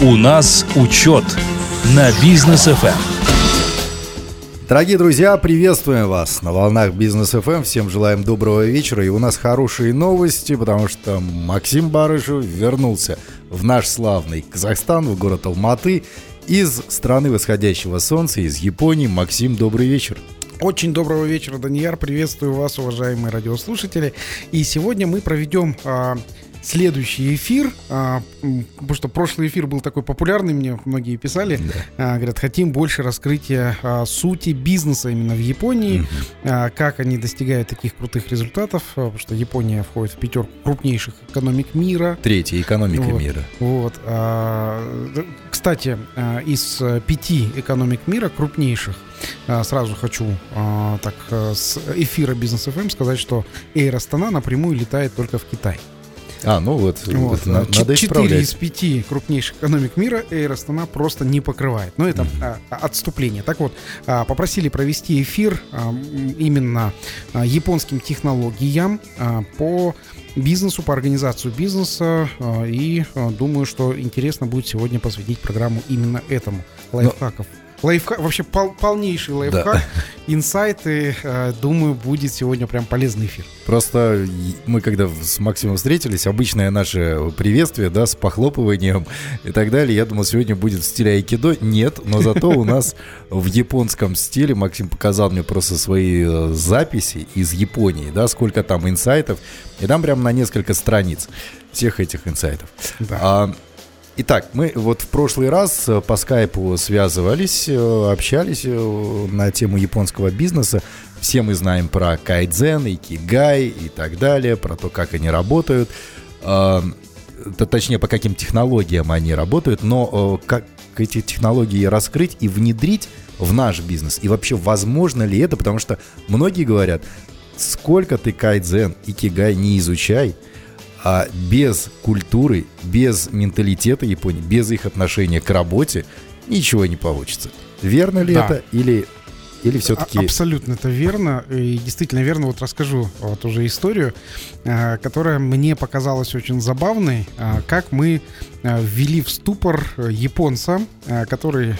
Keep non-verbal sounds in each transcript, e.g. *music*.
У нас учет на бизнес ФМ. Дорогие друзья, приветствуем вас на волнах Бизнес ФМ. Всем желаем доброго вечера. И у нас хорошие новости, потому что Максим Барышев вернулся в наш славный Казахстан, в город Алматы, из страны восходящего солнца, из Японии. Максим, добрый вечер. Очень доброго вечера, Данияр. Приветствую вас, уважаемые радиослушатели. И сегодня мы проведем а, следующий эфир, а, потому что прошлый эфир был такой популярный, мне многие писали, да. а, говорят, хотим больше раскрытия а, сути бизнеса именно в Японии, угу. а, как они достигают таких крутых результатов, а, потому что Япония входит в пятерку крупнейших экономик мира. Третья экономика вот, мира. Вот. А, кстати, а, из пяти экономик мира крупнейших а, Сразу хочу а, так с эфира Бизнес ФМ сказать, что Air Astana напрямую летает только в Китай. А, ну вот, вот. Это надо Четыре из пяти крупнейших экономик мира Air Astana просто не покрывает. Но это mm-hmm. отступление. Так вот, а, попросили провести эфир именно японским технологиям по бизнесу, по организацию бизнеса. И думаю, что интересно будет сегодня посвятить программу именно этому. Лайфхаков. Но Лайфхак, вообще пол, полнейший лайфхак, да. *laughs* инсайты, э, думаю, будет сегодня прям полезный эфир. Просто мы когда с Максимом встретились, обычное наше приветствие, да, с похлопыванием и так далее, я думал, сегодня будет в стиле айкидо. Нет, но зато у нас в японском стиле Максим показал мне просто свои э, записи из Японии, да, сколько там инсайтов, и там прям на несколько страниц всех этих инсайтов. Да. А, Итак, мы вот в прошлый раз э, по скайпу связывались, э, общались э, на тему японского бизнеса. Все мы знаем про кайдзен, икигай и так далее, про то, как они работают, точнее, по каким технологиям они работают, но как эти технологии раскрыть и внедрить в наш бизнес? И вообще, возможно ли это? Потому что многие говорят, сколько ты кайдзен, икигай не изучай – а без культуры, без менталитета Японии, без их отношения к работе ничего не получится. Верно ли да. это или или все-таки... Абсолютно это верно. И действительно верно. Вот расскажу вот уже историю, э, которая мне показалась очень забавной. Э, как мы э, ввели в ступор японца, который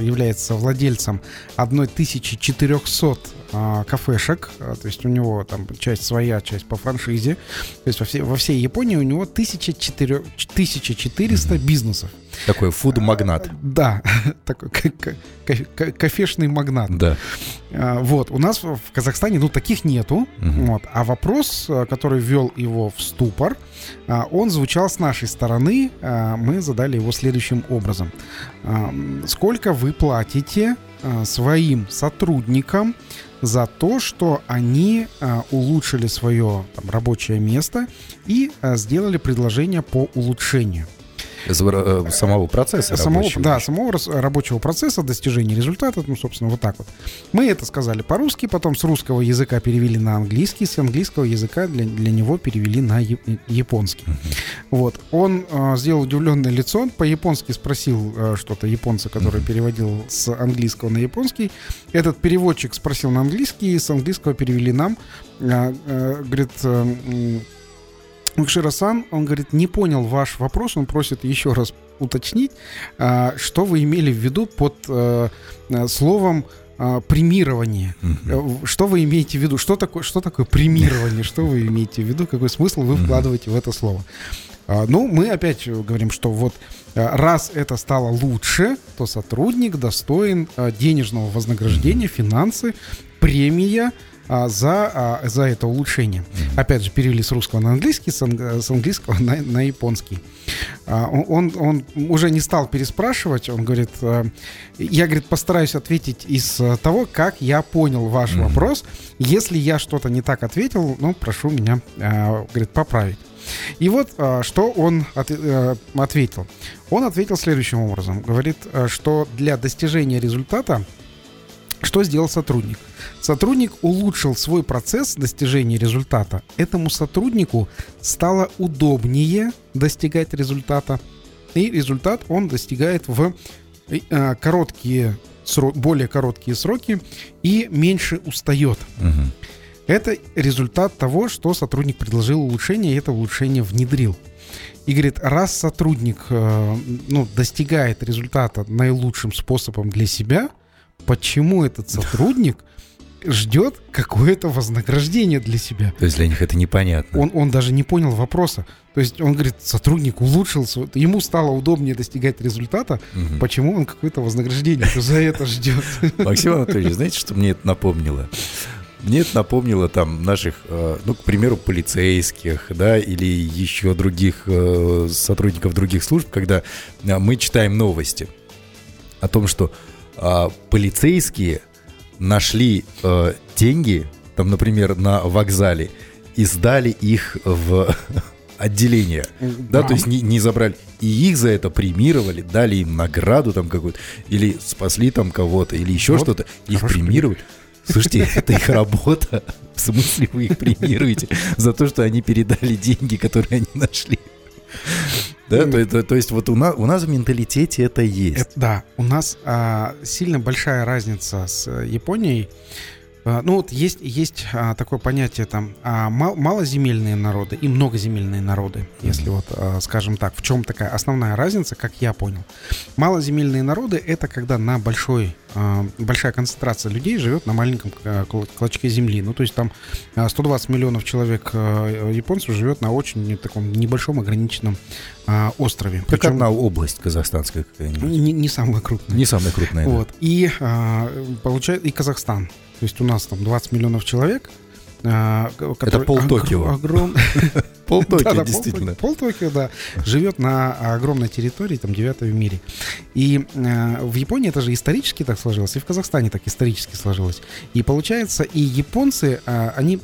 является владельцем 1400 кафешек, то есть у него там часть своя, часть по франшизе, то есть во всей, во всей Японии у него 1400, 1400 бизнесов. Такой фуд-магнат. А, да, *laughs* такой кофешный магнат. Да. А, вот, у нас в Казахстане, ну, таких нету. Угу. Вот. А вопрос, который ввел его в ступор, а, он звучал с нашей стороны. Мы задали его следующим образом. Сколько вы платите своим сотрудникам за то, что они улучшили свое там, рабочее место и сделали предложение по улучшению? Э, самого процесса самого, рабочего. Да, самого рабочего процесса, достижения результата, ну, собственно, вот так вот. Мы это сказали по-русски, потом с русского языка перевели на английский, с английского языка для, для него перевели на японский. Uh-huh. Вот. Он э, сделал удивленное лицо, по-японски спросил э, что-то японца, который uh-huh. переводил с английского на японский. Этот переводчик спросил на английский, с английского перевели нам. Э, э, говорит... Э, Мукшира-сан, он говорит, не понял ваш вопрос, он просит еще раз уточнить, а, что вы имели в виду под э, э, словом а, премирование. Угу. Что вы имеете в виду? Что такое, что такое премирование? Что вы имеете в виду? Какой смысл вы вкладываете в это слово? А, ну, мы опять говорим, что вот раз это стало лучше, то сотрудник достоин денежного вознаграждения, финансы, премия, а, за, а, за это улучшение. Опять же, перевели с русского на английский, с, анг, с английского на, на японский. А, он, он уже не стал переспрашивать, он говорит, а, я, говорит, постараюсь ответить из того, как я понял ваш mm-hmm. вопрос. Если я что-то не так ответил, ну, прошу меня, а, говорит, поправить. И вот что он от, ответил. Он ответил следующим образом. Говорит, что для достижения результата что сделал сотрудник? Сотрудник улучшил свой процесс достижения результата. Этому сотруднику стало удобнее достигать результата. И результат он достигает в э, короткие, более короткие сроки и меньше устает. Угу. Это результат того, что сотрудник предложил улучшение, и это улучшение внедрил. И говорит, раз сотрудник э, ну, достигает результата наилучшим способом для себя, почему этот сотрудник ждет какое-то вознаграждение для себя? То есть для них это непонятно. Он, он даже не понял вопроса. То есть он говорит, сотрудник улучшился, ему стало удобнее достигать результата, Мгм. почему он какое-то вознаграждение *laughs* за это ждет? Максим Анатольевич, знаете, что мне это напомнило? Мне это напомнило там наших, э, ну, к примеру, полицейских, да, или еще других э, сотрудников других служб, когда э, мы читаем новости о том, что а, полицейские нашли э, деньги, там, например, на вокзале, и сдали их в *laughs* отделение. Да, то есть не, не забрали. И их за это премировали, дали им награду там какую-то, или спасли там кого-то, или еще Вот что-то. Их премировали. Слушайте, *laughs* это их работа. *laughs* В смысле вы их премируете за то, что они передали деньги, которые они нашли? Да, то, это- то есть вот у нас, у нас в менталитете это есть. Это- да, у нас а, сильно большая разница с э, Японией. А, ну вот есть, есть а, такое понятие там а, мал- малоземельные народы и многоземельные народы, если вот, а, скажем так, в чем такая основная разница, как я понял. Малоземельные народы это когда на большой, а, большая концентрация людей живет на маленьком кл- клочке земли. Ну то есть там а, 120 миллионов человек а, японцев живет на очень таком небольшом ограниченном а, острове. Как Причем одна область казахстанская какая-нибудь. не, не самая крупная. Не самая крупная. да. Вот. И а, получает и Казахстан. То есть у нас там 20 миллионов человек. А, который пол Токио. огром- *laughs* *laughs* Пол Токио, пол действительно. Токио, Пол Токио, да. Живет на огромной территории, там, девятой в мире. И э, в Японии это же исторически так сложилось, и в Казахстане так исторически сложилось. И получается, и японцы, э, они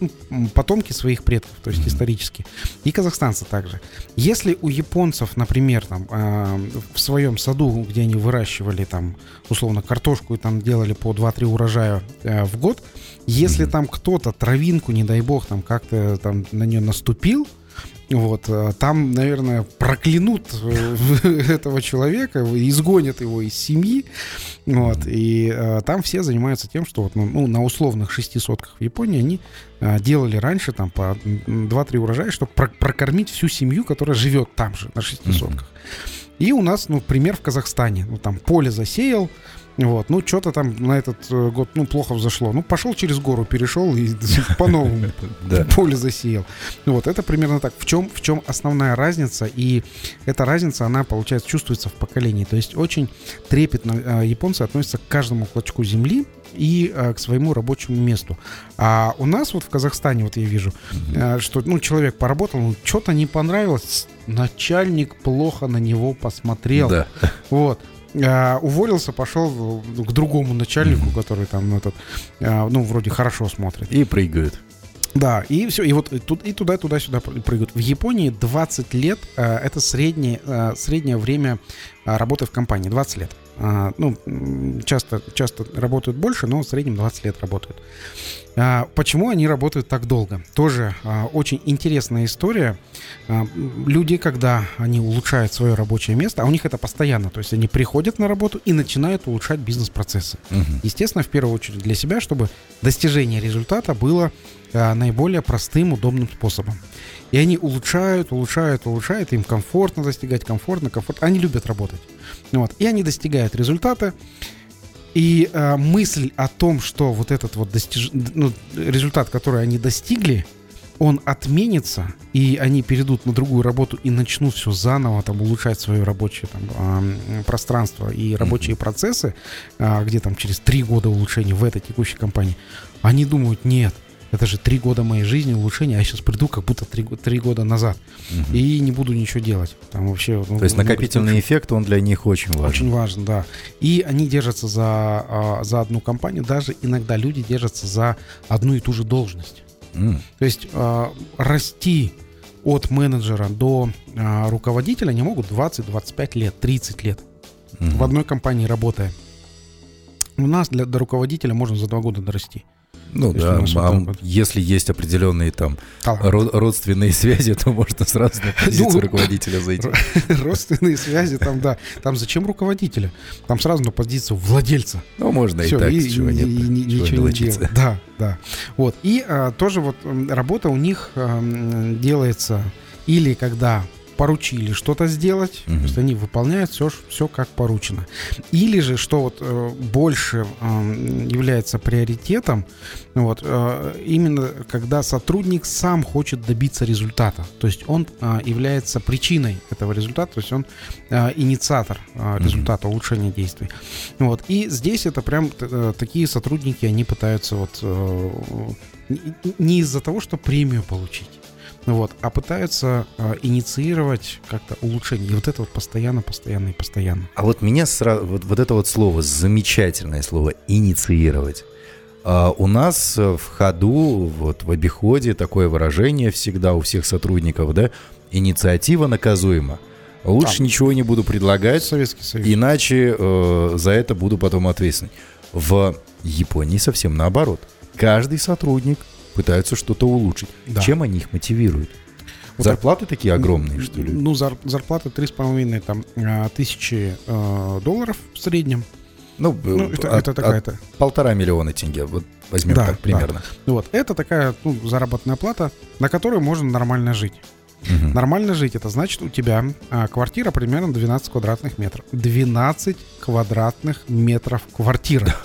потомки своих предков, то есть исторически. И казахстанцы также. Если у японцев, например, там, э, в своем саду, где они выращивали там, условно, картошку и там делали по 2-3 урожая э, в год, если там кто-то травинку, не дай бог, там как-то там на нее наступил, вот, э, там, наверное, проклянут э, *laughs* этого человека, изгонят его из семьи, вот, и э, там все занимаются тем, что вот, ну, ну, на условных шести сотках в Японии они э, делали раньше там по м, 2-3 урожая, чтобы про- прокормить всю семью, которая живет там же, на шести сотках. И у нас, ну, пример в Казахстане, ну, там поле засеял, вот, ну, что-то там на этот э, год, ну, плохо взошло. Ну, пошел через гору, перешел и *laughs* по-новому *laughs* поле засеял. Вот, это примерно так. В чем, в чем основная разница? И эта разница, она, получается, чувствуется в поколении. То есть очень трепетно э, японцы относятся к каждому клочку земли и э, к своему рабочему месту. А у нас вот в Казахстане, вот я вижу, э, что, ну, человек поработал, ну, что-то не понравилось, начальник плохо на него посмотрел. Да. Вот. А, уволился, пошел к другому начальнику, который там этот, а, ну, вроде хорошо смотрит. И прыгают. Да, и все, и вот тут- и туда, туда, сюда пр- прыгают. В Японии 20 лет э, это среднее, э, среднее время работы в компании. 20 лет. А, ну, часто, часто работают больше, но в среднем 20 лет работают. А, почему они работают так долго? Тоже а, очень интересная история. Люди, когда они улучшают свое рабочее место, а у них это постоянно, то есть они приходят на работу и начинают улучшать бизнес-процессы. Мгм. Естественно, в первую очередь для себя, чтобы достижение результата было наиболее простым, удобным способом. И они улучшают, улучшают, улучшают, им комфортно достигать, комфортно, комфортно. Они любят работать. Вот. И они достигают результата. И а, мысль о том, что вот этот вот достиж... ну, результат, который они достигли, он отменится, и они перейдут на другую работу и начнут все заново там улучшать свое рабочее там, м, пространство и рабочие процессы, а, где там через три года улучшений в этой текущей компании, они думают, нет, это же три года моей жизни улучшения, а я сейчас приду как будто три, три года назад Мгм. и не буду ничего делать. Там вообще, ну, То есть накопительный эффект, он для них очень важен. очень важно, да. И они держатся за, а, за одну компанию, даже иногда люди держатся за одну и ту же должность. М. То есть а, расти от менеджера до а, руководителя они могут 20, 25 лет, 30 лет Мгм. в одной компании работая. У нас для, до руководителя можно за два года дорасти. Ну да, вот вот. если есть определенные там Талант. ро- родственные связи, то можно сразу на *laughs* позицию Ну, руководителя *laughs* зайти. Родственные связи там, да. Там зачем руководителя? Там сразу на позицию владельца. Ну, можно и так, и, чего и- нет. и ничего не делать. Да, да. Вот. И а, тоже вот работа у них делается или когда поручили что-то сделать, Мгм. то есть они выполняют все, все как поручено. Или же, что вот э, больше э, является приоритетом, вот, э, именно когда сотрудник сам хочет добиться результата, то есть он э, является причиной этого результата, то есть он э, инициатор э, результата, улучшения действий. Вот. И здесь это прям э, такие сотрудники, они пытаются вот э, не из-за того, что премию получить, вот, а пытаются э, инициировать как-то улучшение. И вот это вот постоянно, постоянно и постоянно. А вот меня сразу, вот, вот это вот слово, замечательное слово, инициировать. А, у нас э, в ходу, вот в обиходе такое выражение всегда у всех сотрудников, да, инициатива наказуема. Лучше Да. ничего не буду предлагать, Советский Союз. иначе э, за это буду потом ответственный. В Японии совсем наоборот. Каждый сотрудник пытается что-то улучшить. Да. Чем они их мотивируют? Вот Зарплаты такие огромные, что ли? Ну, зар- зарплата 3,5 там, э, тысячи э, долларов в среднем. Ну, Ну, это, от- это такая-то. полтора миллиона тенге, вот возьмем Да, так примерно. Вот, это такая ну, заработная плата, на которой можно нормально жить. Мгм. Нормально жить, это значит, у тебя а, квартира примерно 12 квадратных метров. 12 квадратных метров квартира.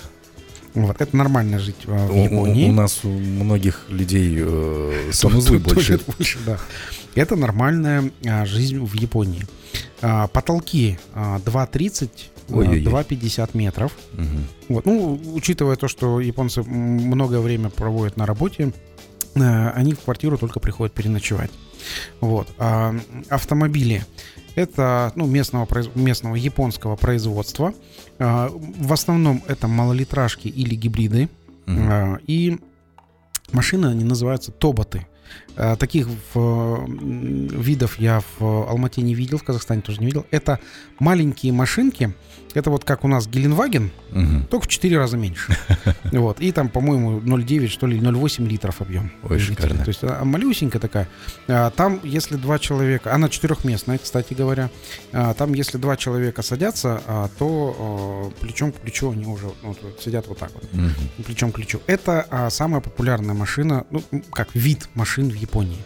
Вот, это нормально жить а, в У, у- Японии. у нас у многих людей э, *laughs* санузлы больше. больше, да. Это нормальная а, жизнь в Японии. А, потолки а, 2,30, а, Ой-ой-ой. 2,50 метров. Мгм. Вот. Ну, учитывая то, что японцы многое время проводят на работе, они в квартиру только приходят переночевать. Вот. А автомобили это ну, местного, местного японского производства. А, В основном это малолитражки или гибриды. А, И машины, они называются тоботы. А, Таких в, видов я в Алмате не видел, в Казахстане тоже не видел. Это маленькие машинки. Это вот как у нас Геленваген, Мгм. только в 4 раза меньше. *laughs* Вот. И там, по-моему, 0,9, что ли, 0,8 литров объем. Ой, шикарно. То есть а, малюсенькая такая. А, Там, если два человека... Она четырехместная, кстати говоря. А, Там, если два человека садятся, а, то плечом к плечу они уже ну, вот сидят вот так вот. Мгм. Плечом к плечу. Это самая популярная машина, ну, как вид машин в Японии.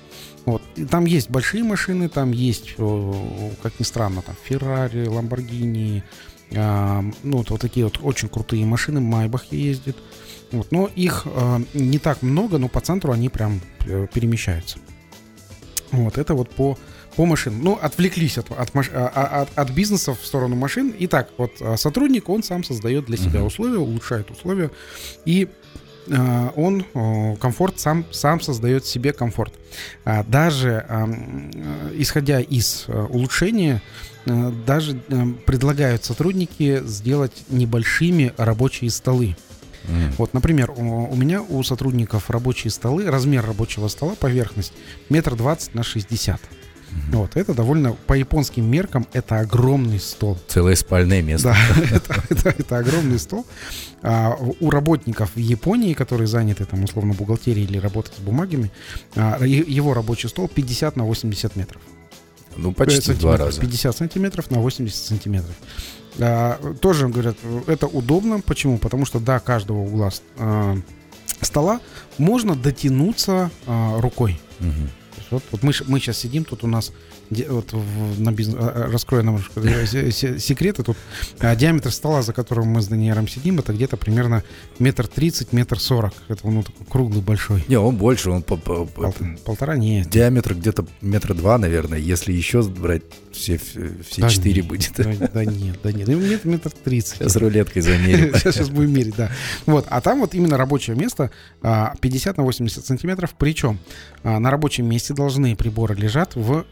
Вот. И там есть большие машины, там есть, о, как ни странно, там Феррари, Ламборгини, а, ну, вот, вот такие вот очень крутые машины, Майбах ездит. Вот. Но их а, не так много, но по центру они прям э, перемещаются. Вот, это вот по, по машинам. Ну, отвлеклись от, от, а- а- от, от бизнеса в сторону машин. Итак, вот а, сотрудник, он сам создает для себя условия, улучшает условия. И он о, комфорт сам, сам создает себе комфорт. А, Даже э, исходя из э, улучшения, э, даже э, предлагают сотрудники сделать небольшими рабочие столы. Мгм. Вот, например, у, у меня у сотрудников рабочие столы, размер рабочего стола, поверхность, метр двадцать на 60. Вот, это довольно, по японским меркам, это огромный стол. Целое спальное место. Да, *laughs* это, это- это огромный стол. А, у работников в Японии, которые заняты там условно бухгалтерией или работают с бумагами, а, его рабочий стол 50 на 80 метров. Ну, почти в два раза. 50 сантиметров на 80 сантиметров. А, тоже говорят, это удобно. Почему? Потому что до каждого угла а, стола можно дотянуться а, рукой. Мгм. Вот, вот мы, мы сейчас сидим, тут у нас вот на бизнес, а, а, раскрою нам э, се- се- секреты, тут а, диаметр стола, за которым мы с Даниэром сидим, это где-то примерно метр тридцать, метр сорок. Это ну такой круглый большой. Не, он больше, он по- по- по- Пол- полтора нет. диаметр где-то метра два, наверное. Если еще брать все, все Да четыре нет, будет. Да, да нет, да нет. Ну, Метр, метр тридцать. Сейчас рулеткой замерим. *laughs* Сейчас, сейчас будем мерить, да. Вот, а там вот именно рабочее место а, 50 на 80 сантиметров. Причем на рабочем месте должны приборы лежат в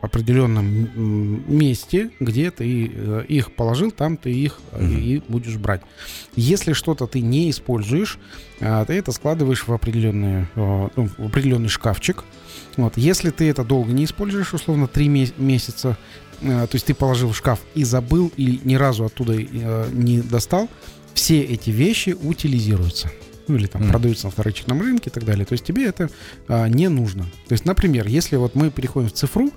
определенном месте, где ты э, их положил, там ты их э, и будешь брать. Если что-то ты не используешь, а, ты это складываешь в определенный, э, ну, в определенный шкафчик. Вот. Если ты это долго не используешь, условно 3 месяца, э, то есть ты положил в шкаф и забыл, и ни разу оттуда э, не достал, все эти вещи утилизируются. Ну или там Мгм. продаются на вторичном рынке и так далее. То есть тебе это а, не нужно. То есть, например, если вот мы переходим в цифру,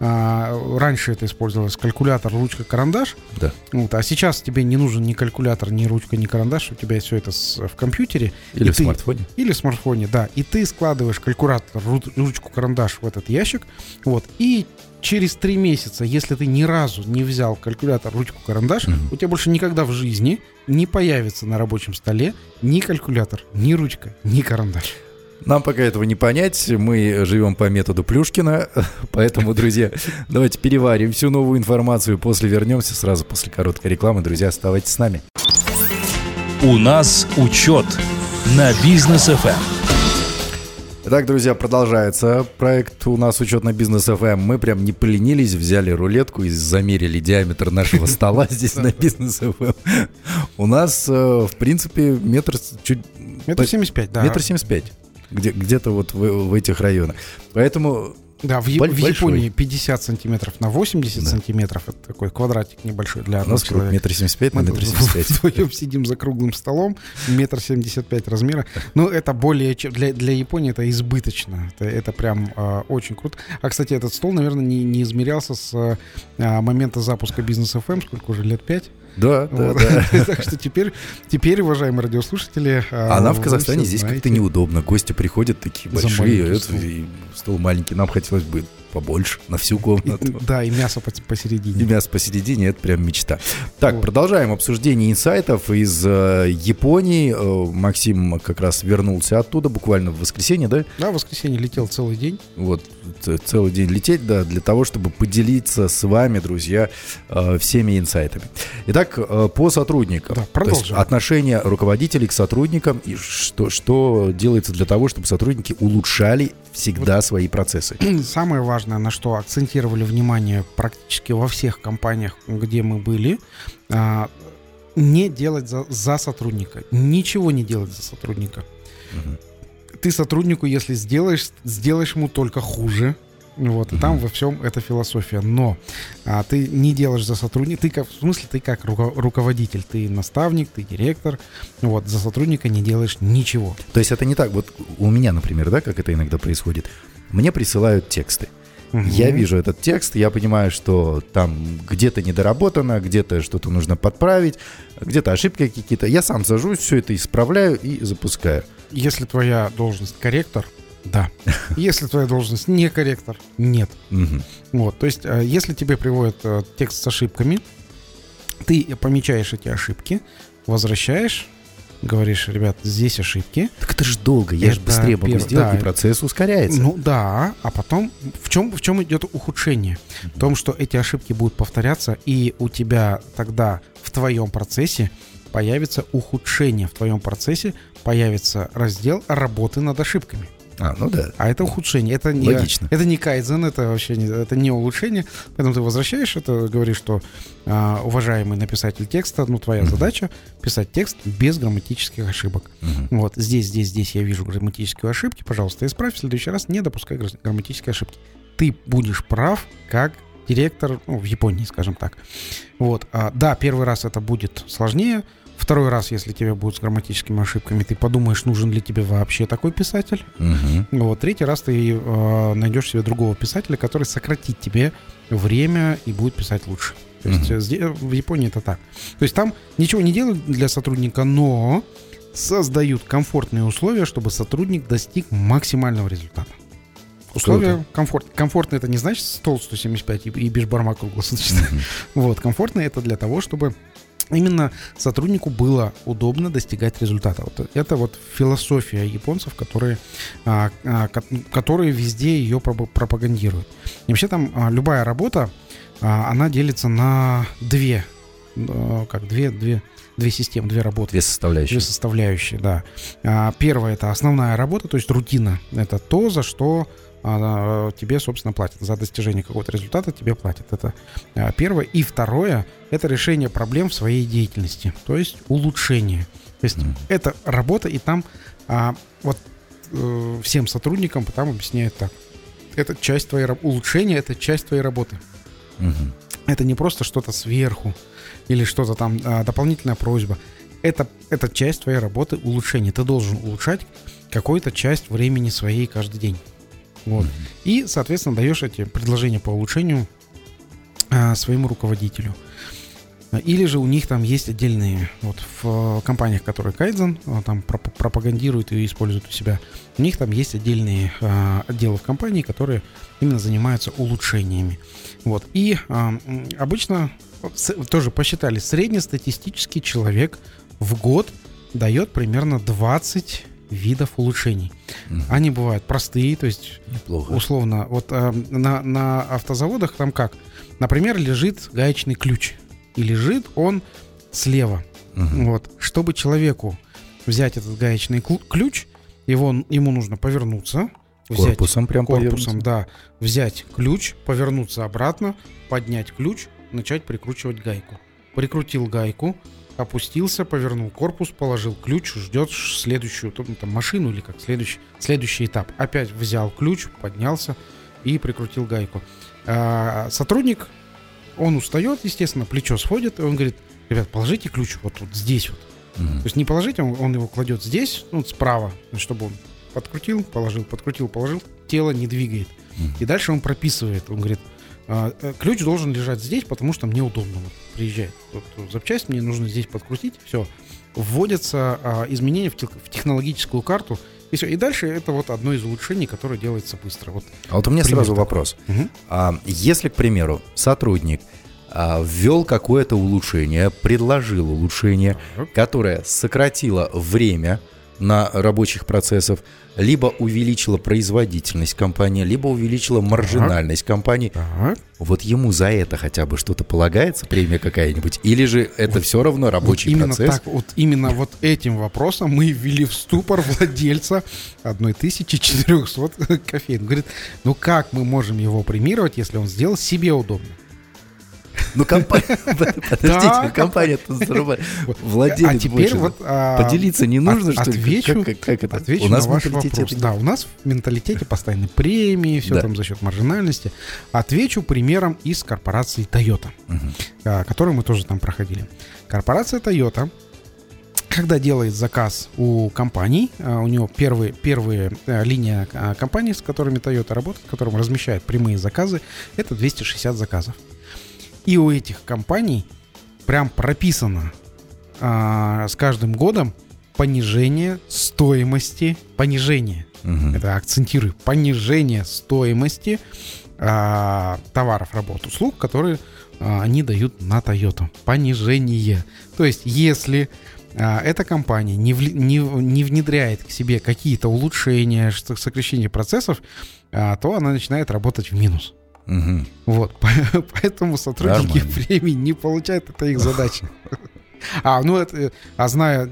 а, раньше это использовалось калькулятор, ручка, карандаш, Да. вот, а сейчас тебе не нужен ни калькулятор, ни ручка, ни карандаш, у тебя все это с- в компьютере Или в ты- смартфоне. или в смартфоне, да, и ты складываешь калькулятор, ру- ручку, карандаш в этот ящик, вот, и через три месяца, если ты ни разу не взял калькулятор, ручку, карандаш, Мгм. у тебя больше никогда в жизни не появится на рабочем столе ни калькулятор, ни ручка, ни карандаш. Нам пока этого не понять, мы живем по методу Плюшкина, *laughs* поэтому, друзья, давайте переварим всю новую информацию, после вернемся сразу после короткой рекламы. Друзья, оставайтесь с нами. У нас учет на бизнес Эм. Итак, друзья, продолжается проект у нас учет на Business FM. Мы прям не поленились, взяли рулетку и замерили диаметр нашего стола *laughs* здесь на Business FM. У нас, э, в принципе, метр чуть... Метр семьдесят пять, да. Метр семьдесят пять. Где, где-то вот в этих районах. Поэтому Да, в, Боль- в. Японии 50 сантиметров на 80 Да. сантиметров. Это такой квадратик небольшой для одного человека. Метр семьдесят пять на Мы метр семьдесят пять. вдвоем сидим за круглым столом, метр семьдесят пять размера. Ну, это более чем... Для, для Японии это избыточно. Это, это прям а, очень круто. А, кстати, этот стол, наверное, не, не измерялся с а, момента запуска бизнес FM, сколько уже, лет пять? Да, да, Вот. да. *laughs* Так что теперь, теперь, уважаемые радиослушатели... А нам в Казахстане здесь как-то неудобно. Гости приходят такие большие, стол маленький. Нам хотелось бы побольше, на всю комнату. Да, и мясо по- И посередине. мясо посередине, это прям мечта. Так, Вот. продолжаем обсуждение инсайтов из э, Японии. Э, Максим как раз вернулся оттуда буквально в воскресенье, да? Да, в воскресенье летел целый день. Вот целый день лететь, да, для того, чтобы поделиться с вами, друзья, э, всеми инсайтами. Итак, э, по сотрудникам. Да, То есть продолжим. отношение руководителей к сотрудникам и что, что делается для того, чтобы сотрудники улучшали всегда свои процессы. *clears throat* Самое важное, на что акцентировали внимание практически во всех компаниях, где мы были, а, не делать за, за сотрудника. Ничего не делать за сотрудника. Мгм. Ты сотруднику, если сделаешь, сделаешь ему только хуже. Вот, и там во всем эта философия. Но а, ты не делаешь за сотрудника, ты как, в смысле, ты как руко- руководитель, ты наставник, ты директор, вот, за сотрудника не делаешь ничего. То есть это не так. Вот у меня, например, да, как это иногда происходит. Мне присылают тексты. Я Мгм. вижу этот текст, я понимаю, что там где-то недоработано, где-то что-то нужно подправить, где-то ошибки какие-то. Я сам сажусь, все это исправляю и запускаю. Если твоя должность корректор, да. *laughs* Если твоя должность не корректор, нет. Мгм. Вот, то есть, э, если тебе приводят э, текст с ошибками, ты помечаешь эти ошибки, возвращаешь, говоришь, ребят, здесь ошибки. Так это же долго, я же быстрее могу первое, сделать, да. и процесс ускоряется. Ну да, а потом в чем, в чем идет ухудшение? В том, что эти ошибки будут повторяться, и у тебя тогда в твоем процессе появится ухудшение, в твоем процессе появится раздел работы над ошибками. А, ну да. А это ухудшение. Это не, Логично. это не кайдзен, это вообще не, это не улучшение. Поэтому ты возвращаешь это, говоришь, что а, уважаемый написатель текста, ну твоя Мгм. задача писать текст без грамматических ошибок. Мгм. Вот здесь, здесь, здесь я вижу грамматические ошибки. Пожалуйста, исправь. В следующий раз не допускай гра- грамматические ошибки. Ты будешь прав, как директор ну, в Японии, скажем так. Вот. А, да, первый раз это будет сложнее. Второй раз, если тебе будут с грамматическими ошибками, ты подумаешь, нужен ли тебе вообще такой писатель. Ну Вот третий раз ты э, найдешь себе другого писателя, который сократит тебе время и будет писать лучше. То есть зде- в Японии это так. То есть там ничего не делают для сотрудника, но создают комфортные условия, чтобы сотрудник достиг максимального результата. Условия комфорт. Комфортно это не значит стол 175 и, и бешбарма круглосуточно. Мгм. Вот, комфортно это для того, чтобы именно сотруднику было удобно достигать результата. Вот это вот философия японцев, которые, а, а, ко- которые везде ее пропа- пропагандируют. И вообще там а, любая работа, она делится на две, как две, две, две системы, две работы. Две составляющие. Две составляющие, да. Первое это основная работа, то есть рутина. Это то, за что тебе, собственно, платят. За достижение какого-то результата тебе платят. Это а, первое. И второе это решение проблем в своей деятельности, то есть улучшение. То есть Мгм. это работа, и там а, вот э, всем сотрудникам там объясняют так. Это часть твоей раб- улучшение, это часть твоей работы. Мгм. Это не просто что-то сверху или что-то там, а, дополнительная просьба. Это, это часть твоей работы улучшения. Ты должен улучшать какую-то часть времени своей каждый день. Вот. И, соответственно, даешь эти предложения по улучшению а, своему руководителю. Или же у них там есть отдельные, вот в компаниях, которые Кайдзен там пропагандируют и используют у себя, у них там есть отдельные отделы в компании, которые именно занимаются улучшениями. Вот. И обычно тоже посчитали, среднестатистический человек в год дает примерно 20 видов улучшений. Mm. Они бывают простые, то есть Неплохо. условно, вот э, на, на автозаводах там как? Например, лежит гаечный ключ, и лежит он слева. Mm-hmm. Вот, чтобы человеку взять этот гаечный ключ, его, ему нужно повернуться, взять корпусом прям корпусом, да, взять ключ, повернуться обратно, поднять ключ, начать прикручивать гайку. Прикрутил гайку, опустился, повернул корпус, положил ключ, ждет следующую ну, там, машину или как следующий, следующий этап. Опять взял ключ, поднялся и прикрутил гайку. А, сотрудник, он устает, естественно, плечо сходит, и он говорит, ребят, положите ключ вот, вот здесь вот. Угу. То есть не положите, он, он его кладет здесь, ну, справа, чтобы он подкрутил, положил, подкрутил, положил, тело не двигает. Угу. И дальше он прописывает, он говорит, а, э, ключ должен лежать здесь, потому что мне удобно. Вот, приезжает вот, запчасть, мне нужно здесь подкрутить, все. Вводятся а, изменения в, тех, в технологическую карту, и все. И дальше это вот одно из улучшений, которое делается быстро. Вот, а вот у меня сразу такой. вопрос. Угу. А, если, к примеру, сотрудник а, ввел какое-то улучшение, предложил улучшение, так. которое сократило время на рабочих процессов, либо увеличила производительность компании, либо увеличила маржинальность так. компании. Так. Вот ему за это хотя бы что-то полагается, премия какая-нибудь? Или же это вот, все равно рабочий вот именно процесс? Так, вот именно вот этим вопросом мы ввели в ступор владельца 1400 кофеин. Говорит, ну как мы можем его премировать, если он сделал себе удобно? Ну, *laughs* компания... Подождите, компания-то зарубает. *laughs* Владелец А теперь вот... А, поделиться не нужно, что Отвечу, как это? Отвечу у нас на ваш вопрос. Да, у нас в менталитете постоянно премии, все там за счет маржинальности. Отвечу примером из корпорации Toyota, а, которую мы тоже там проходили. Корпорация Toyota когда делает заказ у компаний, а, у него первые, первые э, линия компаний, с которыми Toyota работает, которым размещает прямые заказы, это 260 заказов. И у этих компаний прям прописано а, с каждым годом понижение стоимости, понижение, угу. это акцентирую, понижение стоимости а, товаров, работ, услуг, которые а, они дают на Toyota. Понижение. То есть, если а, эта компания не, в, не, не внедряет к себе какие-то улучшения, сокращение процессов, а, то она начинает работать в минус. Угу. Вот, *laughs* поэтому сотрудники Нормально. премии не получают, это их задача. *laughs* А, ну это, а зная,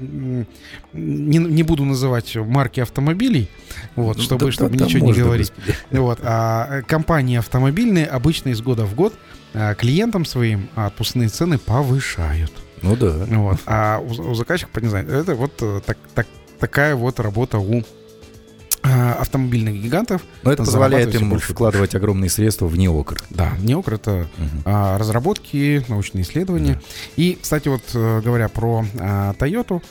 не, не буду называть марки автомобилей, вот, ну, чтобы, да, чтобы да, ничего не говорить. Вот, а компании автомобильные обычно из года в год а, клиентам своим отпускные цены повышают. Ну да. Вот, а у, у заказчика, не знаю, это вот э, так, так, такая вот работа у Э, автомобильных гигантов. Но это позволяет им вкладывать огромные средства в неокр. Да, неокр это угу. а, разработки, научные исследования. Да. И, кстати, вот э, говоря про а, Toyota,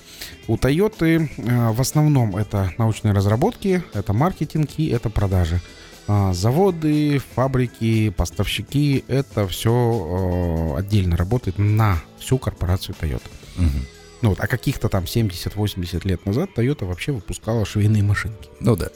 у Toyota а, в основном это научные разработки, это маркетинг и это продажи. А, заводы, фабрики, поставщики, это все а, отдельно работает на всю корпорацию Toyota. Угу. Ну вот, а каких-то там 70-80 лет назад Toyota вообще выпускала швейные машинки. Ну да.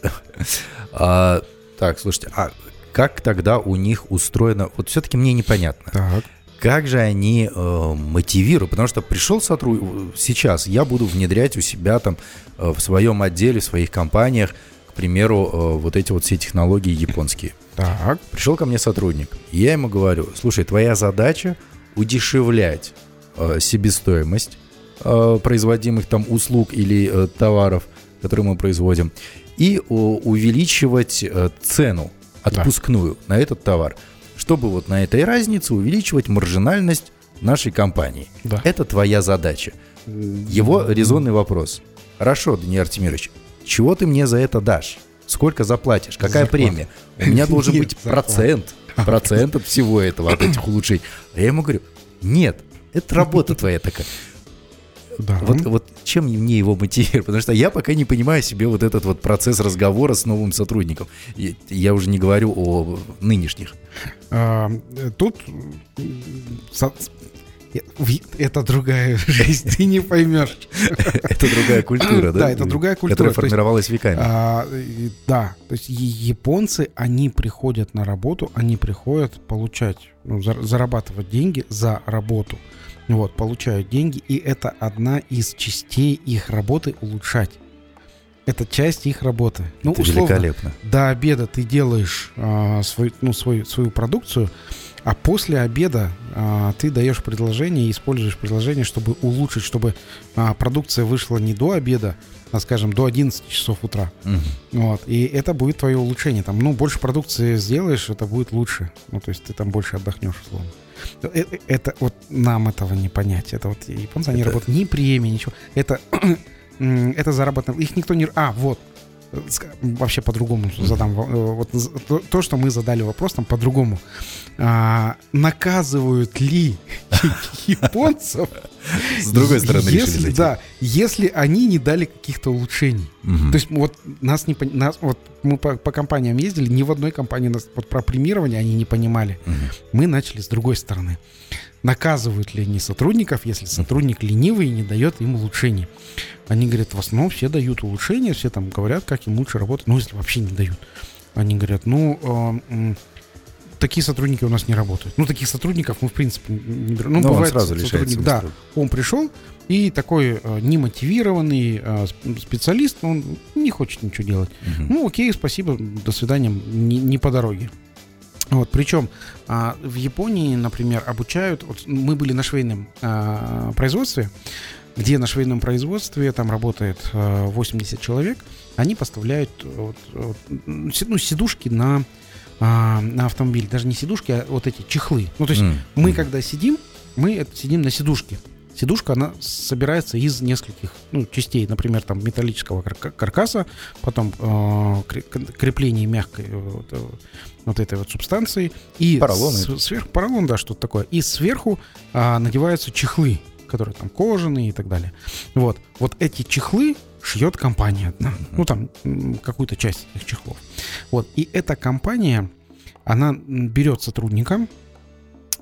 А, так, слушайте, а как тогда у них устроено? Вот все-таки мне непонятно. Так. Как же они э, мотивируют? Потому что пришел сотрудник, сейчас я буду внедрять у себя там э, в своем отделе, в своих компаниях, к примеру, э, вот эти вот все технологии японские. Так. Пришел ко мне сотрудник, и я ему говорю, слушай, твоя задача удешевлять э, себестоимость э, производимых там услуг или э, товаров, которые мы производим, и увеличивать э, цену отпускную да. на этот товар, чтобы вот на этой разнице увеличивать маржинальность нашей компании. Да. Это твоя задача. Его резонный вопрос. Хорошо, Даниил Артемирович, чего ты мне за это дашь? Сколько заплатишь? Какая Зарплата. премия? У меня должен *laughs* быть процент. Процент от всего этого, от этих улучшений. А я ему говорю, нет, это работа твоя такая. Да. Вот, вот чем мне его мотивировать? Потому что я пока не понимаю себе вот этот вот процесс разговора с новым сотрудником. Я уже не говорю о нынешних. А, тут Это другая *laughs* жизнь, ты не поймешь. Это другая культура, да? Да, это другая культура. Которая формировалась веками. А, да, то есть японцы, они приходят на работу, они приходят получать, ну, зарабатывать деньги за работу. Вот, получают деньги, и это одна из частей их работы улучшать. Это часть их работы. Ну, это условно, великолепно. До обеда ты делаешь а, свой, ну, свою, свою продукцию, а после обеда а, ты даешь предложение используешь предложение, чтобы улучшить, чтобы а, продукция вышла не до обеда, а, скажем, до 11 часов утра. Угу. Вот. И это будет твое улучшение. Там, ну, больше продукции сделаешь, это будет лучше. Ну, то есть ты там больше отдохнешь, условно. Это, э, это вот нам этого не понять. Это вот японцы, они это... работают ни премии, ничего. Это, *clears throat* это заработно. Их никто не... А, вот вообще по-другому задам. Э, вот то, что мы задали вопрос, там по-другому. А, наказывают ли *laughs* японцев? С другой стороны если, Да, если они не дали каких-то улучшений. Угу. То есть вот нас не нас, вот мы по, по компаниям ездили, ни в одной компании нас вот про премирование они не понимали. Угу. Мы начали с другой стороны. Наказывают ли они сотрудников, если сотрудник ленивый и не дает им улучшений? Они говорят, в основном все дают улучшения, все там говорят, как им лучше работать, ну, если вообще не дают. Они говорят, ну, э, такие сотрудники у нас не работают. Ну, таких сотрудников мы, в принципе, не берем. Ну, Но бывает, он сразу сотрудник, Да, он пришел, и такой э, немотивированный э, специалист, он не хочет ничего делать. Угу. Ну, окей, спасибо, до свидания, не, не по дороге. Вот, причем а, в Японии, например, обучают. Вот мы были на швейном а, производстве, где на швейном производстве там работает а, 80 человек. Они поставляют вот, вот, ну, сидушки на, а, на автомобиль. Даже не сидушки, а вот эти чехлы. Ну, то есть mm. мы, когда сидим, мы сидим на сидушке. Сидушка, она собирается из нескольких ну, частей, например, там металлического каркаса, потом э, крепление мягкой вот, э, вот этой вот субстанции. И поролон. С, сверху, поролон, да, что-то такое. И сверху э, надеваются чехлы, которые там кожаные и так далее. Вот, вот эти чехлы шьет компания одна. Ну, там какую-то часть этих чехлов. Вот, и эта компания, она берет сотрудника,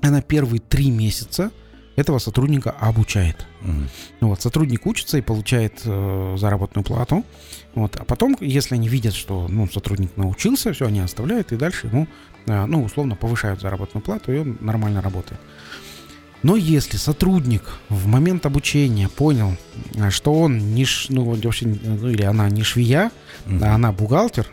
она первые три месяца этого сотрудника обучает. Угу. Вот, сотрудник учится и получает э, заработную плату. Вот, а потом, если они видят, что ну, сотрудник научился, все, они оставляют и дальше ему, э, ну, условно, повышают заработную плату, и он нормально работает. Но если сотрудник в момент обучения понял, э, что он не, ш, ну, вообще, ну, или она не швея, угу. а она бухгалтер,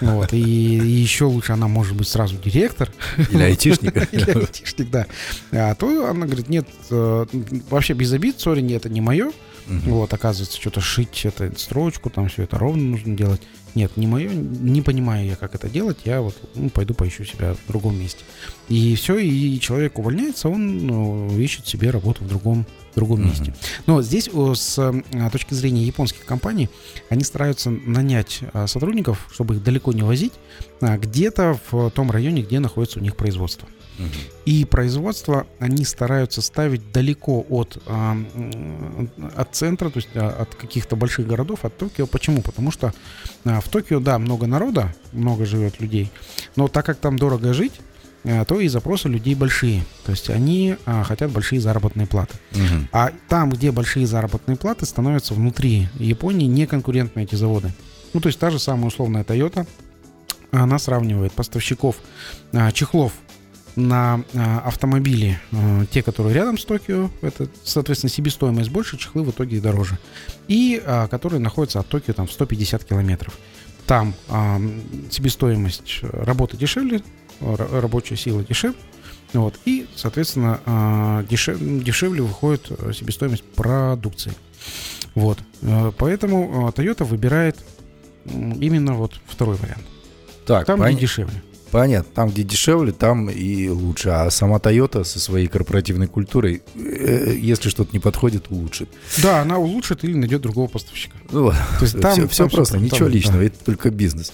вот, и, и еще лучше она может быть сразу директор. Или айтишник. *laughs* Или айтишник, да. А то она говорит, нет, э, вообще без обид, сори, это не мое. Угу. Вот, оказывается, что-то шить, это строчку, там все это ровно нужно делать. Нет, не мое, не понимаю я, как это делать, я вот ну, пойду поищу себя в другом месте. И все, и человек увольняется, он ну, ищет себе работу в другом, в другом uh-huh. месте. Но здесь с а, точки зрения японских компаний, они стараются нанять а, сотрудников, чтобы их далеко не возить, а, где-то в том районе, где находится у них производство. И производство они стараются ставить далеко от, от центра, то есть от каких-то больших городов, от Токио. Почему? Потому что в Токио, да, много народа, много живет людей, но так как там дорого жить, э, то и запросы людей большие. То есть они а, хотят большие заработные платы. Угу. А там, где большие заработные платы, становятся внутри Японии неконкурентны эти заводы. Ну, то есть та же самая условная Toyota, она сравнивает поставщиков а, чехлов на а, автомобили, а, те, которые рядом с Токио, это, соответственно, себестоимость больше, чехлы в итоге дороже. И а, которые находятся от Токио там в 150 километров. Там а, себестоимость работы дешевле, рабочая сила дешевле, вот, и, соответственно, а, дешев, дешевле выходит себестоимость продукции. Вот. Поэтому Toyota выбирает именно вот второй вариант. Так, Там, пон... где дешевле. Понятно, там, где дешевле, там и лучше. А сама Toyota со своей корпоративной культурой, э, если что-то не подходит, улучшит. Да, она улучшит или найдет другого поставщика. Ну, То есть там, все, там все просто, там, ничего там, личного, да. это только бизнес.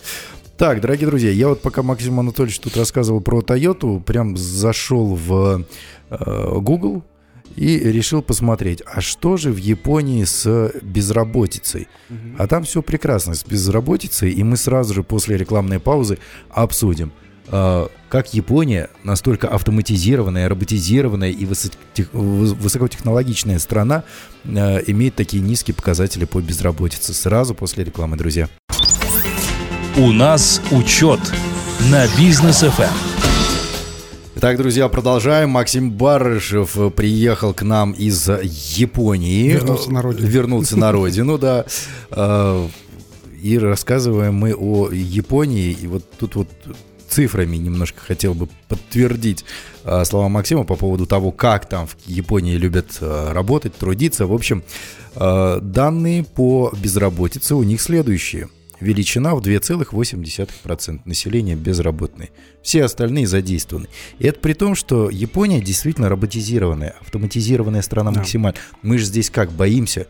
Так, дорогие друзья, я вот пока Максим Анатольевич тут рассказывал про Toyota, прям зашел в э, Google и решил посмотреть, а что же в Японии с безработицей. Угу. А там все прекрасно с безработицей, и мы сразу же после рекламной паузы обсудим – э, как Япония, настолько автоматизированная, роботизированная и высотех- высокотехнологичная страна, э, имеет такие низкие показатели по безработице. Сразу после рекламы, друзья. У нас учет на бизнес ФМ. Итак, друзья, продолжаем. Максим Барышев приехал к нам из Японии. Вернулся на родину. Вернулся на родину, да. Э, И рассказываем мы о Японии. И вот тут вот цифрами немножко хотел бы подтвердить э, слова Максима по поводу того, как там в Японии любят э, работать, трудиться. В общем, данные по безработице у них следующие. Величина в 2,8% населения безработные. Все остальные задействованы. И это при том, что Япония действительно роботизированная, автоматизированная страна Да. максимально. Мы же здесь как боимся.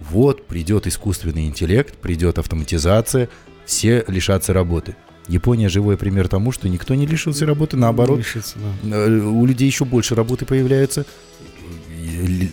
Вот придет искусственный интеллект, придет автоматизация, все лишатся работы. Япония живой пример тому, что никто не лишился работы, наоборот, Решится, да. э, у людей еще больше работы появляется,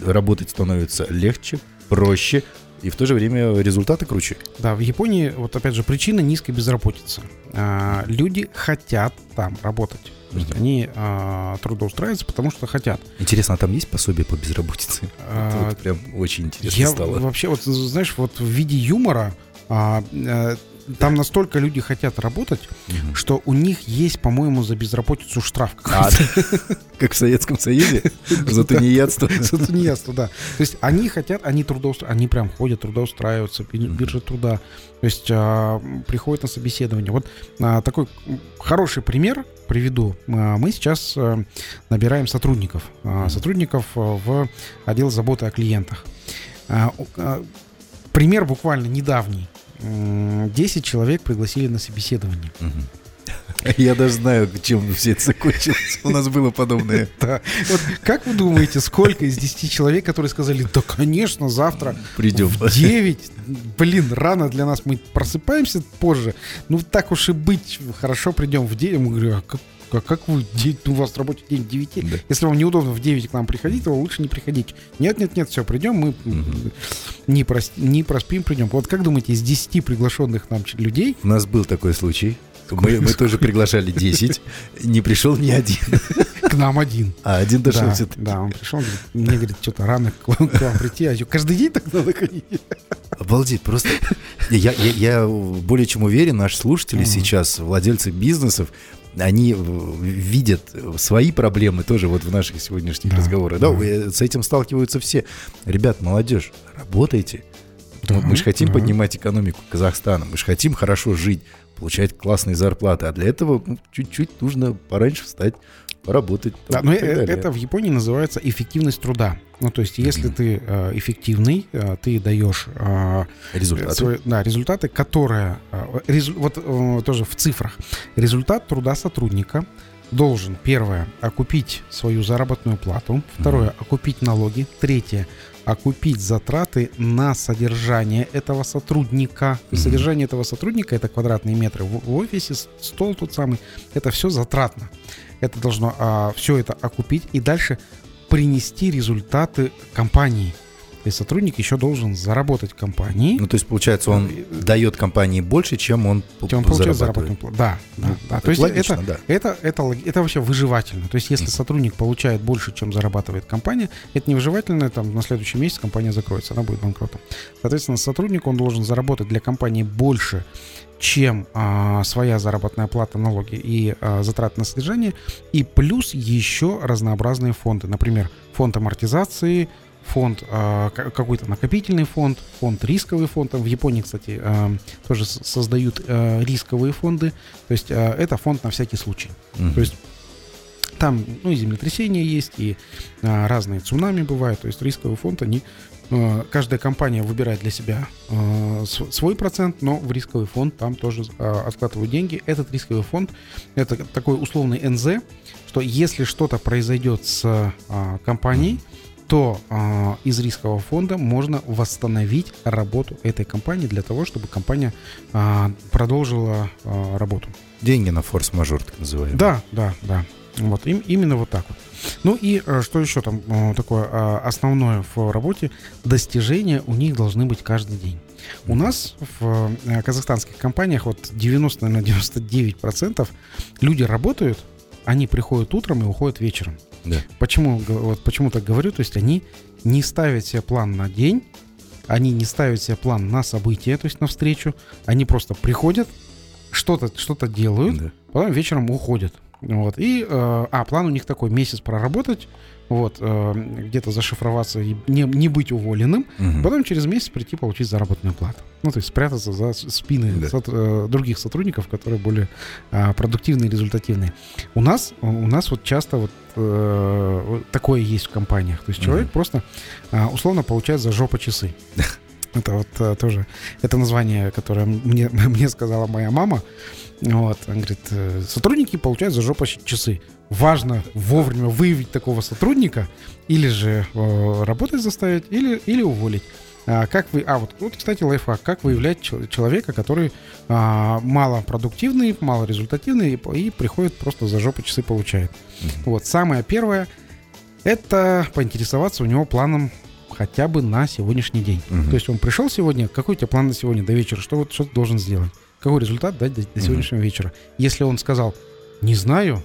работать становится легче, проще, и в то же время результаты круче. Да, в Японии, вот опять же, причина низкой безработицы. А, люди хотят там работать. То есть они а, трудоустраиваются, потому что хотят. Интересно, а там есть пособие по безработице? Это А, вот прям очень интересно Я стало. вообще, вот знаешь, вот в виде юмора а, э, там настолько люди хотят работать, Мгм. что у них есть, по-моему, за безработицу штраф А, *laughs* как в Советском Союзе? *laughs* За тунеядство. *laughs* За тунеядство, да. То есть они хотят, они трудоустраиваются, они прям ходят, трудоустраиваются, би- биржа труда. То есть а, приходят на собеседование. Вот а, такой хороший пример приведу. А, Мы сейчас а, набираем сотрудников. а, Сотрудников а, в отдел заботы о клиентах. А, а, Пример буквально недавний. М, 10 человек пригласили на собеседование. Я даже знаю, чем все это закончилось. У нас было подобное. *laughs* Да. Вот как вы думаете, сколько из 10 человек, которые сказали, да, конечно, завтра Придем. в 9, блин, рано для нас, мы просыпаемся позже, ну так уж и быть, хорошо, придем в 9, мы говорим, а как, как вы, у вас рабочий день 9, Да. если вам неудобно в 9 к нам приходить, то лучше не приходить. Нет, нет, нет, все, придем, мы не, прос- не проспим, придем. Вот как думаете, из 10 приглашенных нам людей, У нас был такой случай. Мы, мы тоже приглашали 10, не пришел ни один, к нам один. а один дошел да, все-таки. да, он пришел, говорит, мне, говорит, что-то рано к вам, к вам прийти, а что, каждый день так надо ходить? Обалдеть, просто я, я, я более чем уверен, наши слушатели Мгм. сейчас, владельцы бизнесов, они видят свои проблемы тоже вот в наших сегодняшних Да, разговорах. Да, да. вы- с этим сталкиваются все. Ребят, молодежь, работайте. Да, мы же хотим да. поднимать экономику Казахстана, мы же хотим хорошо жить, получать классные зарплаты, а для этого ну, чуть-чуть нужно пораньше встать, поработать. Да, но э- это в Японии называется эффективность труда. Ну, то есть, если ты э, эффективный, э, ты даешь результаты. свои- да, результаты, которые... резу- вот тоже в цифрах. Результат труда сотрудника должен, первое, окупить свою заработную плату, второе, окупить налоги, третье, окупить затраты на содержание этого сотрудника. И Мгм. содержание этого сотрудника это квадратные метры в, в офисе, стол тот самый. Это все затратно. Это должно все это окупить и дальше принести результаты компании. Есть сотрудник еще должен заработать компании. Ну, то есть, получается, он дает компании больше, чем он, чем он получает заработную плату. Да, да, Ну, да. это То есть логично, это, да. это, это, лог- это вообще выживательно. То есть если сотрудник получает больше, чем зарабатывает компания, это не выживательно, там на следующий месяц компания закроется, она будет банкротом. Соответственно, сотрудник, он должен заработать для компании больше, чем а, своя заработная плата, налоги и а, затраты на содержание, и плюс еще разнообразные фонды. Например, фонд амортизации, фонд, а, ка- какой-то накопительный фонд, фонд рисковый фонд. В Японии, кстати, а, тоже создают а, рисковые фонды. То есть это фонд на всякий случай. Мгм. То есть там ну, и землетрясения есть, и а, разные цунами бывают. То есть рисковый фонд, они а, каждая компания выбирает для себя а, св- свой процент, но в рисковый фонд там тоже а, откладывают деньги. Этот рисковый фонд это такой условный НЗ, что если что-то произойдет с а, компанией, то а, из рискового фонда можно восстановить работу этой компании для того, чтобы компания а, продолжила а, работу. Деньги на форс-мажор, так называемые. Да, да, да. Вот им, именно вот так вот. Ну и э, что еще там э, такое э, основное в работе? Достижения у них должны быть каждый день. У нас в э, казахстанских компаниях вот 90, на 99% люди работают, они приходят утром и уходят вечером. Да. Почему, вот почему так говорю? То есть они не ставят себе план на день, они не ставят себе план на события, то есть на встречу. Они просто приходят, что-то что делают, Да. потом вечером уходят. Вот. И, э, а, план у них такой, месяц проработать, вот, э, где-то зашифроваться и не, не быть уволенным, Мгм. потом через месяц прийти получить заработную плату. Ну, то есть спрятаться за спины Да. сот- э, других сотрудников, которые более а, продуктивные и результативные. У нас, у нас вот часто вот э, такое есть в компаниях. То есть человек просто а, условно получает за жопу часы. *laughs* Это вот э, тоже, это название, которое мне, *laughs* мне сказала моя мама. Вот, он говорит, сотрудники получают за жопу часы. Важно вовремя выявить такого сотрудника, или же э, работать заставить, или, или уволить. А, как вы, а вот, вот, кстати, лайфхак, как выявлять чел- человека, который а, малопродуктивный, малорезультативный и, по- и приходит просто за жопу часы получает. Вот, самое первое, это поинтересоваться у него планом хотя бы на сегодняшний день. Мгм. То есть он пришел сегодня, какой у тебя план на сегодня до вечера, что, вот, что ты должен сделать? Какой результат дать до, до сегодняшнего вечера? Если он сказал, не знаю,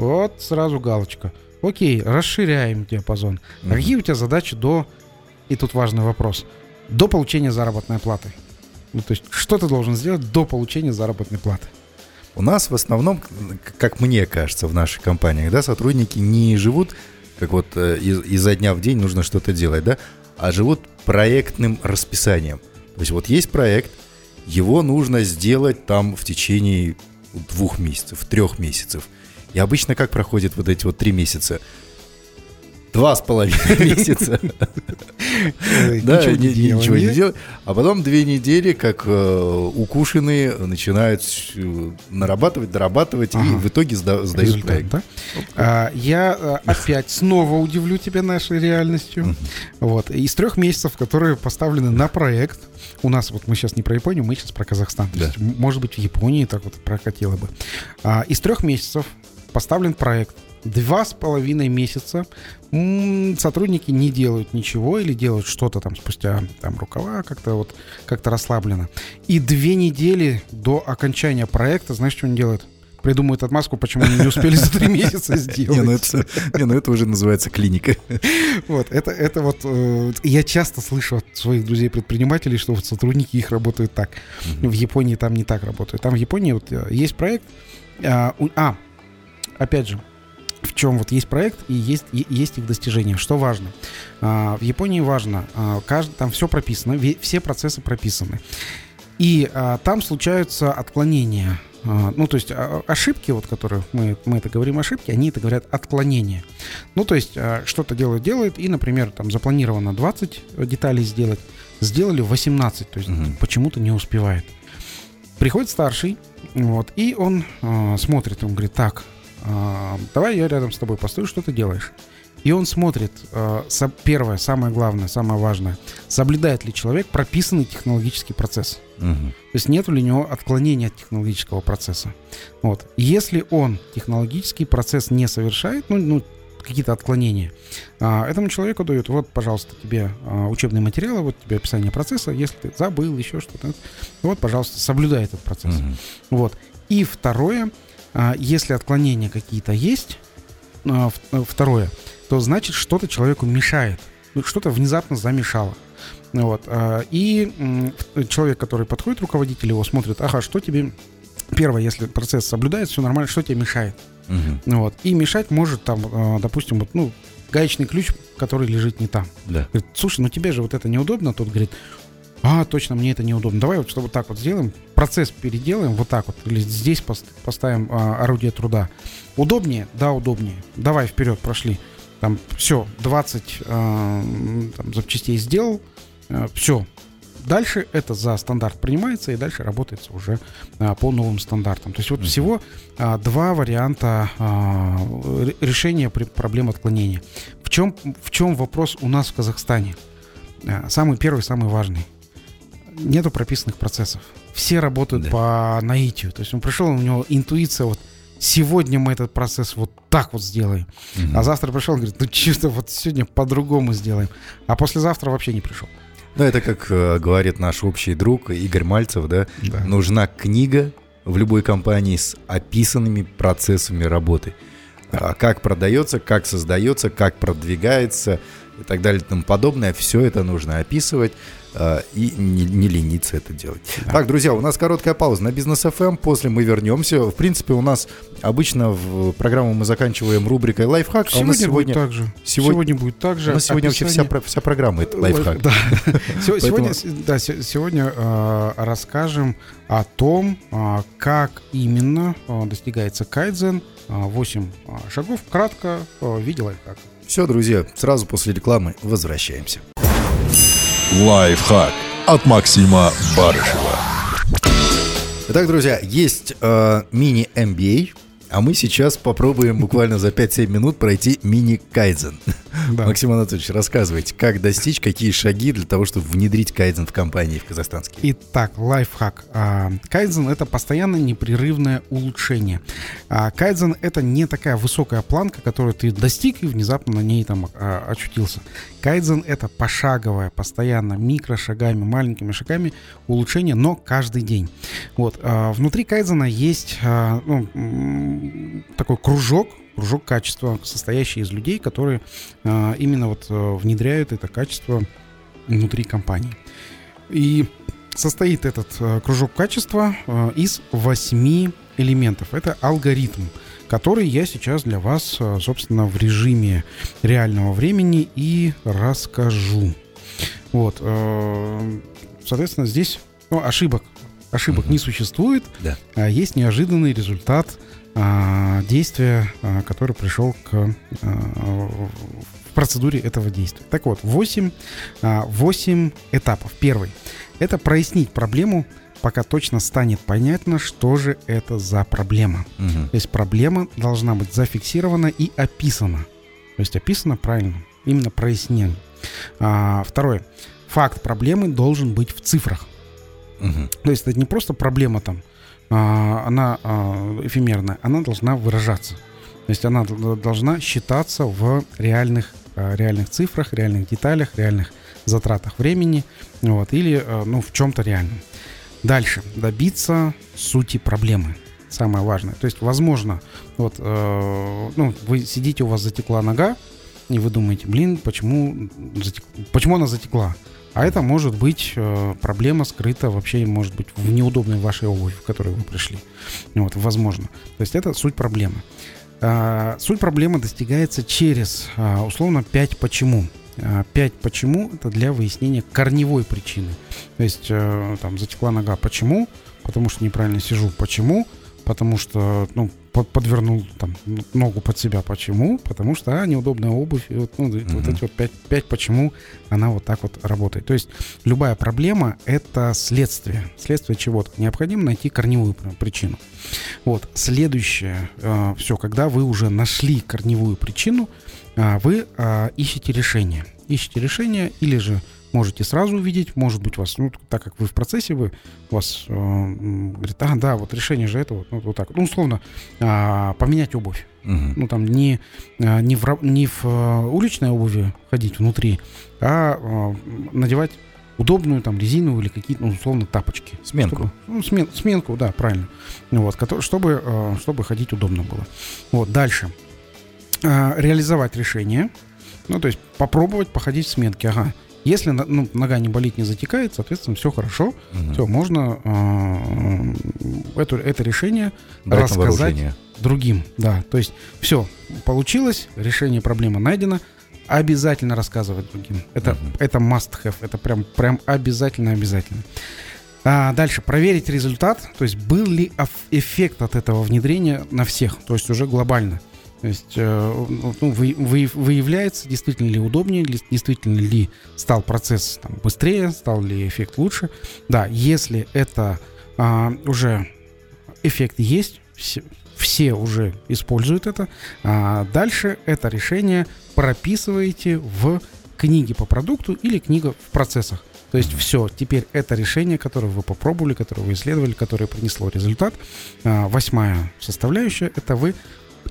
вот сразу галочка. Окей, расширяем диапазон. А Мгм. какие у тебя задачи до, и тут важный вопрос, до получения заработной платы? Ну, то есть, что ты должен сделать до получения заработной платы? У нас в основном, как мне кажется, в наших компаниях, да, сотрудники не живут, как вот э, из- изо дня в день нужно что-то делать, да, а живут проектным расписанием. То есть вот есть проект, его нужно сделать там в течение двух месяцев, трех месяцев. И обычно как проходит вот эти вот три месяца? Два с половиной *laughs* месяца. Э, Да, ничего не делать. А потом две недели, как э, укушенные, начинают э, нарабатывать, дорабатывать, и в итоге сда- сдают проект. А, я а, опять снова удивлю тебя нашей реальностью. Вот. Из трех месяцев, которые поставлены на проект, у нас, вот мы сейчас не про Японию, мы сейчас про Казахстан. Может быть, в Японии так вот прокатило бы. А, из трех месяцев поставлен проект. Два с половиной месяца сотрудники не делают ничего или делают что-то там спустя там рукава как-то вот как-то расслабленно. И две недели до окончания проекта, знаешь, что они делают? Придумывают отмазку, почему они не успели за три месяца сделать. *laughs* Не, ну это, не, ну это уже называется клиника. *laughs* Вот, это, это вот... э, я часто слышу от своих друзей-предпринимателей, что вот сотрудники их работают так. В Японии там не так работают. Там в Японии вот э, есть проект... А, у- а, опять же, в чем вот есть проект и есть, и есть их достижения. Что важно? А, в Японии важно, а, кажд- там все прописано, ве- все процессы прописаны. И а, там случаются отклонения. А, ну, то есть а, ошибки, вот которые мы, мы это говорим ошибки, они это говорят отклонения. Ну, то есть а, что-то делают, делают, и, например, там запланировано 20 деталей сделать, сделали 18, то есть Мгм. почему-то не успевает. Приходит старший, вот, и он а, смотрит, он говорит, так, давай я рядом с тобой постою, что ты делаешь? И он смотрит, а, первое, самое главное, самое важное, соблюдает ли человек прописанный технологический процесс. Мгм. То есть нет ли у него отклонения от технологического процесса. Вот. Если он технологический процесс не совершает, ну, ну, какие-то отклонения, а, этому человеку дают, вот, пожалуйста, тебе а, учебные материалы, вот тебе описание процесса, если ты забыл еще что-то, вот, пожалуйста, соблюдай этот процесс. Мгм. Вот. И второе, а, если отклонения какие-то есть, а, а, второе, то значит что-то человеку мешает, Ну, что-то внезапно замешало. Вот. а, И человек, который подходит, руководитель его смотрит, ага, что тебе... Первое, если процесс соблюдается, все нормально, что тебе мешает? Мгм. Вот. И мешать может там, а, допустим, вот, ну, гаечный ключ, который лежит не там. Да. Говорит, слушай, ну тебе же вот это неудобно. Тот говорит, а, точно, мне это неудобно. Давай вот что вот так вот сделаем, процесс переделаем вот так вот. Или здесь пос- поставим а, орудие труда. Удобнее? Да, удобнее. Давай вперед, прошли. Там все, 20 а, там, запчастей сделал, все. Дальше это за стандарт принимается, и дальше работается уже а, по новым стандартам. То есть вот всего а, два варианта а, ре- решения при- проблем отклонения. В чем, в чем вопрос у нас в Казахстане? А, Самый первый, самый важный. Нету прописанных процессов. Все работают Да. по наитию. То есть он пришел, у него интуиция вот сегодня мы этот процесс вот так вот сделаем. Мгм. А завтра пришел, он говорит, ну что-то вот сегодня по-другому сделаем. А послезавтра вообще не пришел. Ну, это как э, говорит наш общий друг Игорь Мальцев, да? Да. Нужна книга в любой компании с описанными процессами работы. А как продается, как создается, как продвигается и так далее и тому подобное. Все это нужно описывать и не, не лениться это делать. Так, друзья, у нас короткая пауза на бизнес FM. После мы вернемся. В принципе, у нас обычно в программу мы заканчиваем рубрикой лайфхак. а у Сегодня, нас сегодня, будет так же. сегодня- Сегодня, будет так же. у нас сегодня вообще вся, Описание- вся программа это лайфхак. Да. *laughs* Сегодня, да, се- сегодня э, расскажем о том, а, как именно а, достигается кайдзен. 8 шагов, кратко, в виде лайфхака. Все, друзья, сразу после рекламы возвращаемся. Лайфхак от Максима Барышева. Итак, друзья, есть э, мини-MBA, а мы сейчас попробуем буквально за 5-7 минут пройти мини-кайдзен. *laughs* *laughs* Да. Максим Анатольевич, рассказывайте, как достичь, какие шаги для того, чтобы внедрить кайдзен в компании в казахстанские. Итак, лайфхак. А, Кайдзен — это постоянное непрерывное улучшение. А, Кайдзен — это не такая высокая планка, которую ты достиг и внезапно на ней там а, очутился. Кайдзен — это пошаговое, постоянно, микрошагами, маленькими шагами улучшение, но каждый день. Вот. Внутри Кайдзена есть ну, такой кружок, кружок качества, состоящий из людей, которые а, именно вот а, внедряют это качество внутри компании. И состоит этот э, кружок качества э, из восьми элементов. Это алгоритм, который я сейчас для вас, э, собственно, в режиме реального времени и расскажу. Вот. э, Соответственно, здесь ну, ошибок. Ошибок Мгм. не существует. Да. а есть неожиданный результат действия, а, который пришел к а, в процедуре этого действия. Так вот, 8, 8 этапов. Первый – это прояснить проблему, пока точно станет понятно, что же это за проблема. Мгм. То есть проблема должна быть зафиксирована и описана. То есть описана правильно, именно прояснение. А, второе. Факт проблемы должен быть в цифрах. Мгм. То есть это не просто проблема там, а, она а, эфемерная, она должна выражаться. То есть она должна считаться в реальных, а, реальных цифрах, реальных деталях, реальных затратах времени, вот, или а, ну, в чем-то реальном. Дальше. Добиться сути проблемы. Самое важное. То есть, возможно, вот, э, ну, вы сидите, у вас затекла нога, и вы думаете, блин, почему, затек- почему она затекла? А это может быть э, проблема скрыта вообще, может быть, в неудобной вашей обуви, в которой вы пришли. Вот, возможно. То есть это суть проблемы. А, суть проблемы достигается через, а, условно, 5 почему. А, 5 почему это для выяснения корневой причины. То есть э, там затекла нога. Почему? Потому что неправильно сижу. Почему? Потому что ну, под- подвернул там ногу под себя. Почему? Потому что а, неудобная обувь. И вот, ну, вот Мгм. эти вот 5, 5 почему она вот так вот работает. То есть любая проблема это следствие. Следствие чего-то. Необходимо найти корневую пр- причину. Вот. Следующее. все, когда вы уже нашли корневую причину, а, вы а, ищете решение. Ищете решение или же можете сразу увидеть, может быть, вас, ну, так как вы в процессе, вы, вас э, говорит, а, да, вот решение же это, вот, ну, вот так. Ну, условно, а, поменять обувь. Ну, там не, а, не, в, не в э, уличной обуви ходить внутри, а э, надевать удобную там резиновую или какие-то, ну, условно, тапочки. Сменку. Чтобы- ну, смен- сменку, да, правильно. Ну Вот, чтобы, э, чтобы ходить удобно было. Вот, дальше. Э, Реализовать решение. Ну, то есть попробовать походить в сменке. Ага. Если ну, нога не болит, не затекает, соответственно, все хорошо. Мгм. Все, можно э, это, это решение на рассказать другим. Да, то есть все, получилось, решение проблемы найдено. Обязательно рассказывать другим. Это, Мгм. это must have, это прям, прям обязательно, обязательно. А дальше проверить результат, то есть был ли эффект от этого внедрения на всех, то есть уже глобально. То есть э, ну, вы- вы- выявляется, действительно ли удобнее, действительно ли стал процесс там, быстрее, стал ли эффект лучше. Да, если это а, уже эффект есть, все, все уже используют это. А дальше это решение прописываете в книге по продукту или книга в процессах. То есть все, теперь это решение, которое вы попробовали, которое вы исследовали, которое принесло результат. А, восьмая составляющая – это вы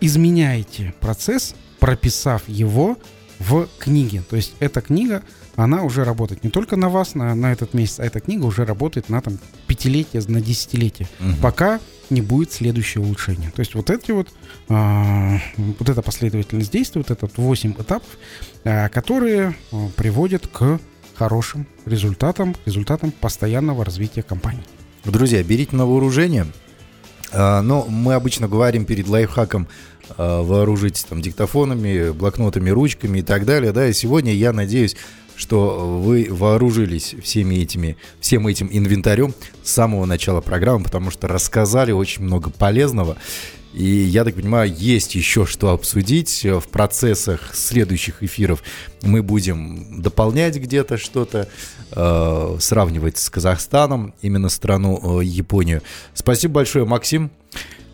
изменяете процесс, прописав его в книге. То есть эта книга, она уже работает не только на вас, на, на этот месяц, а эта книга уже работает на там пятилетие, на десятилетие. Мгм. Пока не будет следующего улучшения. То есть вот эти вот, а, вот эта последовательность действий, вот этот 8 этапов, а, которые а, приводят к хорошим результатам, результатам постоянного развития компании. Друзья, берите на вооружение. А, Но мы обычно говорим перед лайфхаком а, вооружитесь там диктофонами, блокнотами, ручками и так далее. Да, и сегодня я надеюсь, что вы вооружились всеми этими, всем этим инвентарем с самого начала программы, потому что рассказали очень много полезного. И я так понимаю, есть еще что обсудить в процессах следующих эфиров. Мы будем дополнять где-то что-то, э, сравнивать с Казахстаном, именно страну э, Японию. Спасибо большое, Максим,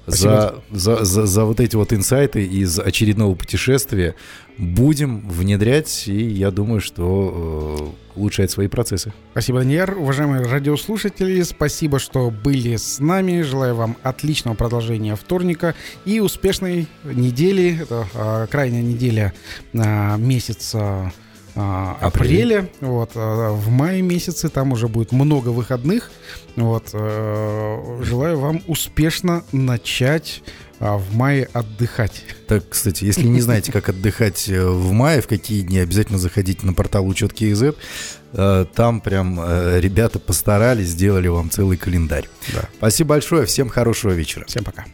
за, за, за, за вот эти вот инсайты из очередного путешествия. Будем внедрять, и я думаю, что э, улучшать свои процессы. Спасибо, Даниэр. Уважаемые радиослушатели, спасибо, что были с нами. Желаю вам отличного продолжения вторника и успешной недели. Это а, крайняя неделя а, месяца а, Апрель. апреля. Вот, а, в мае месяце там уже будет много выходных. Вот, э, желаю вам успешно начать а, в мае отдыхать. Так, кстати, если не знаете, как отдыхать э, в мае, в какие дни, обязательно заходите на портал Учет КИЗ. Э, Там прям ребята постарались, сделали вам целый календарь. Да. Спасибо большое, всем хорошего вечера. Всем пока.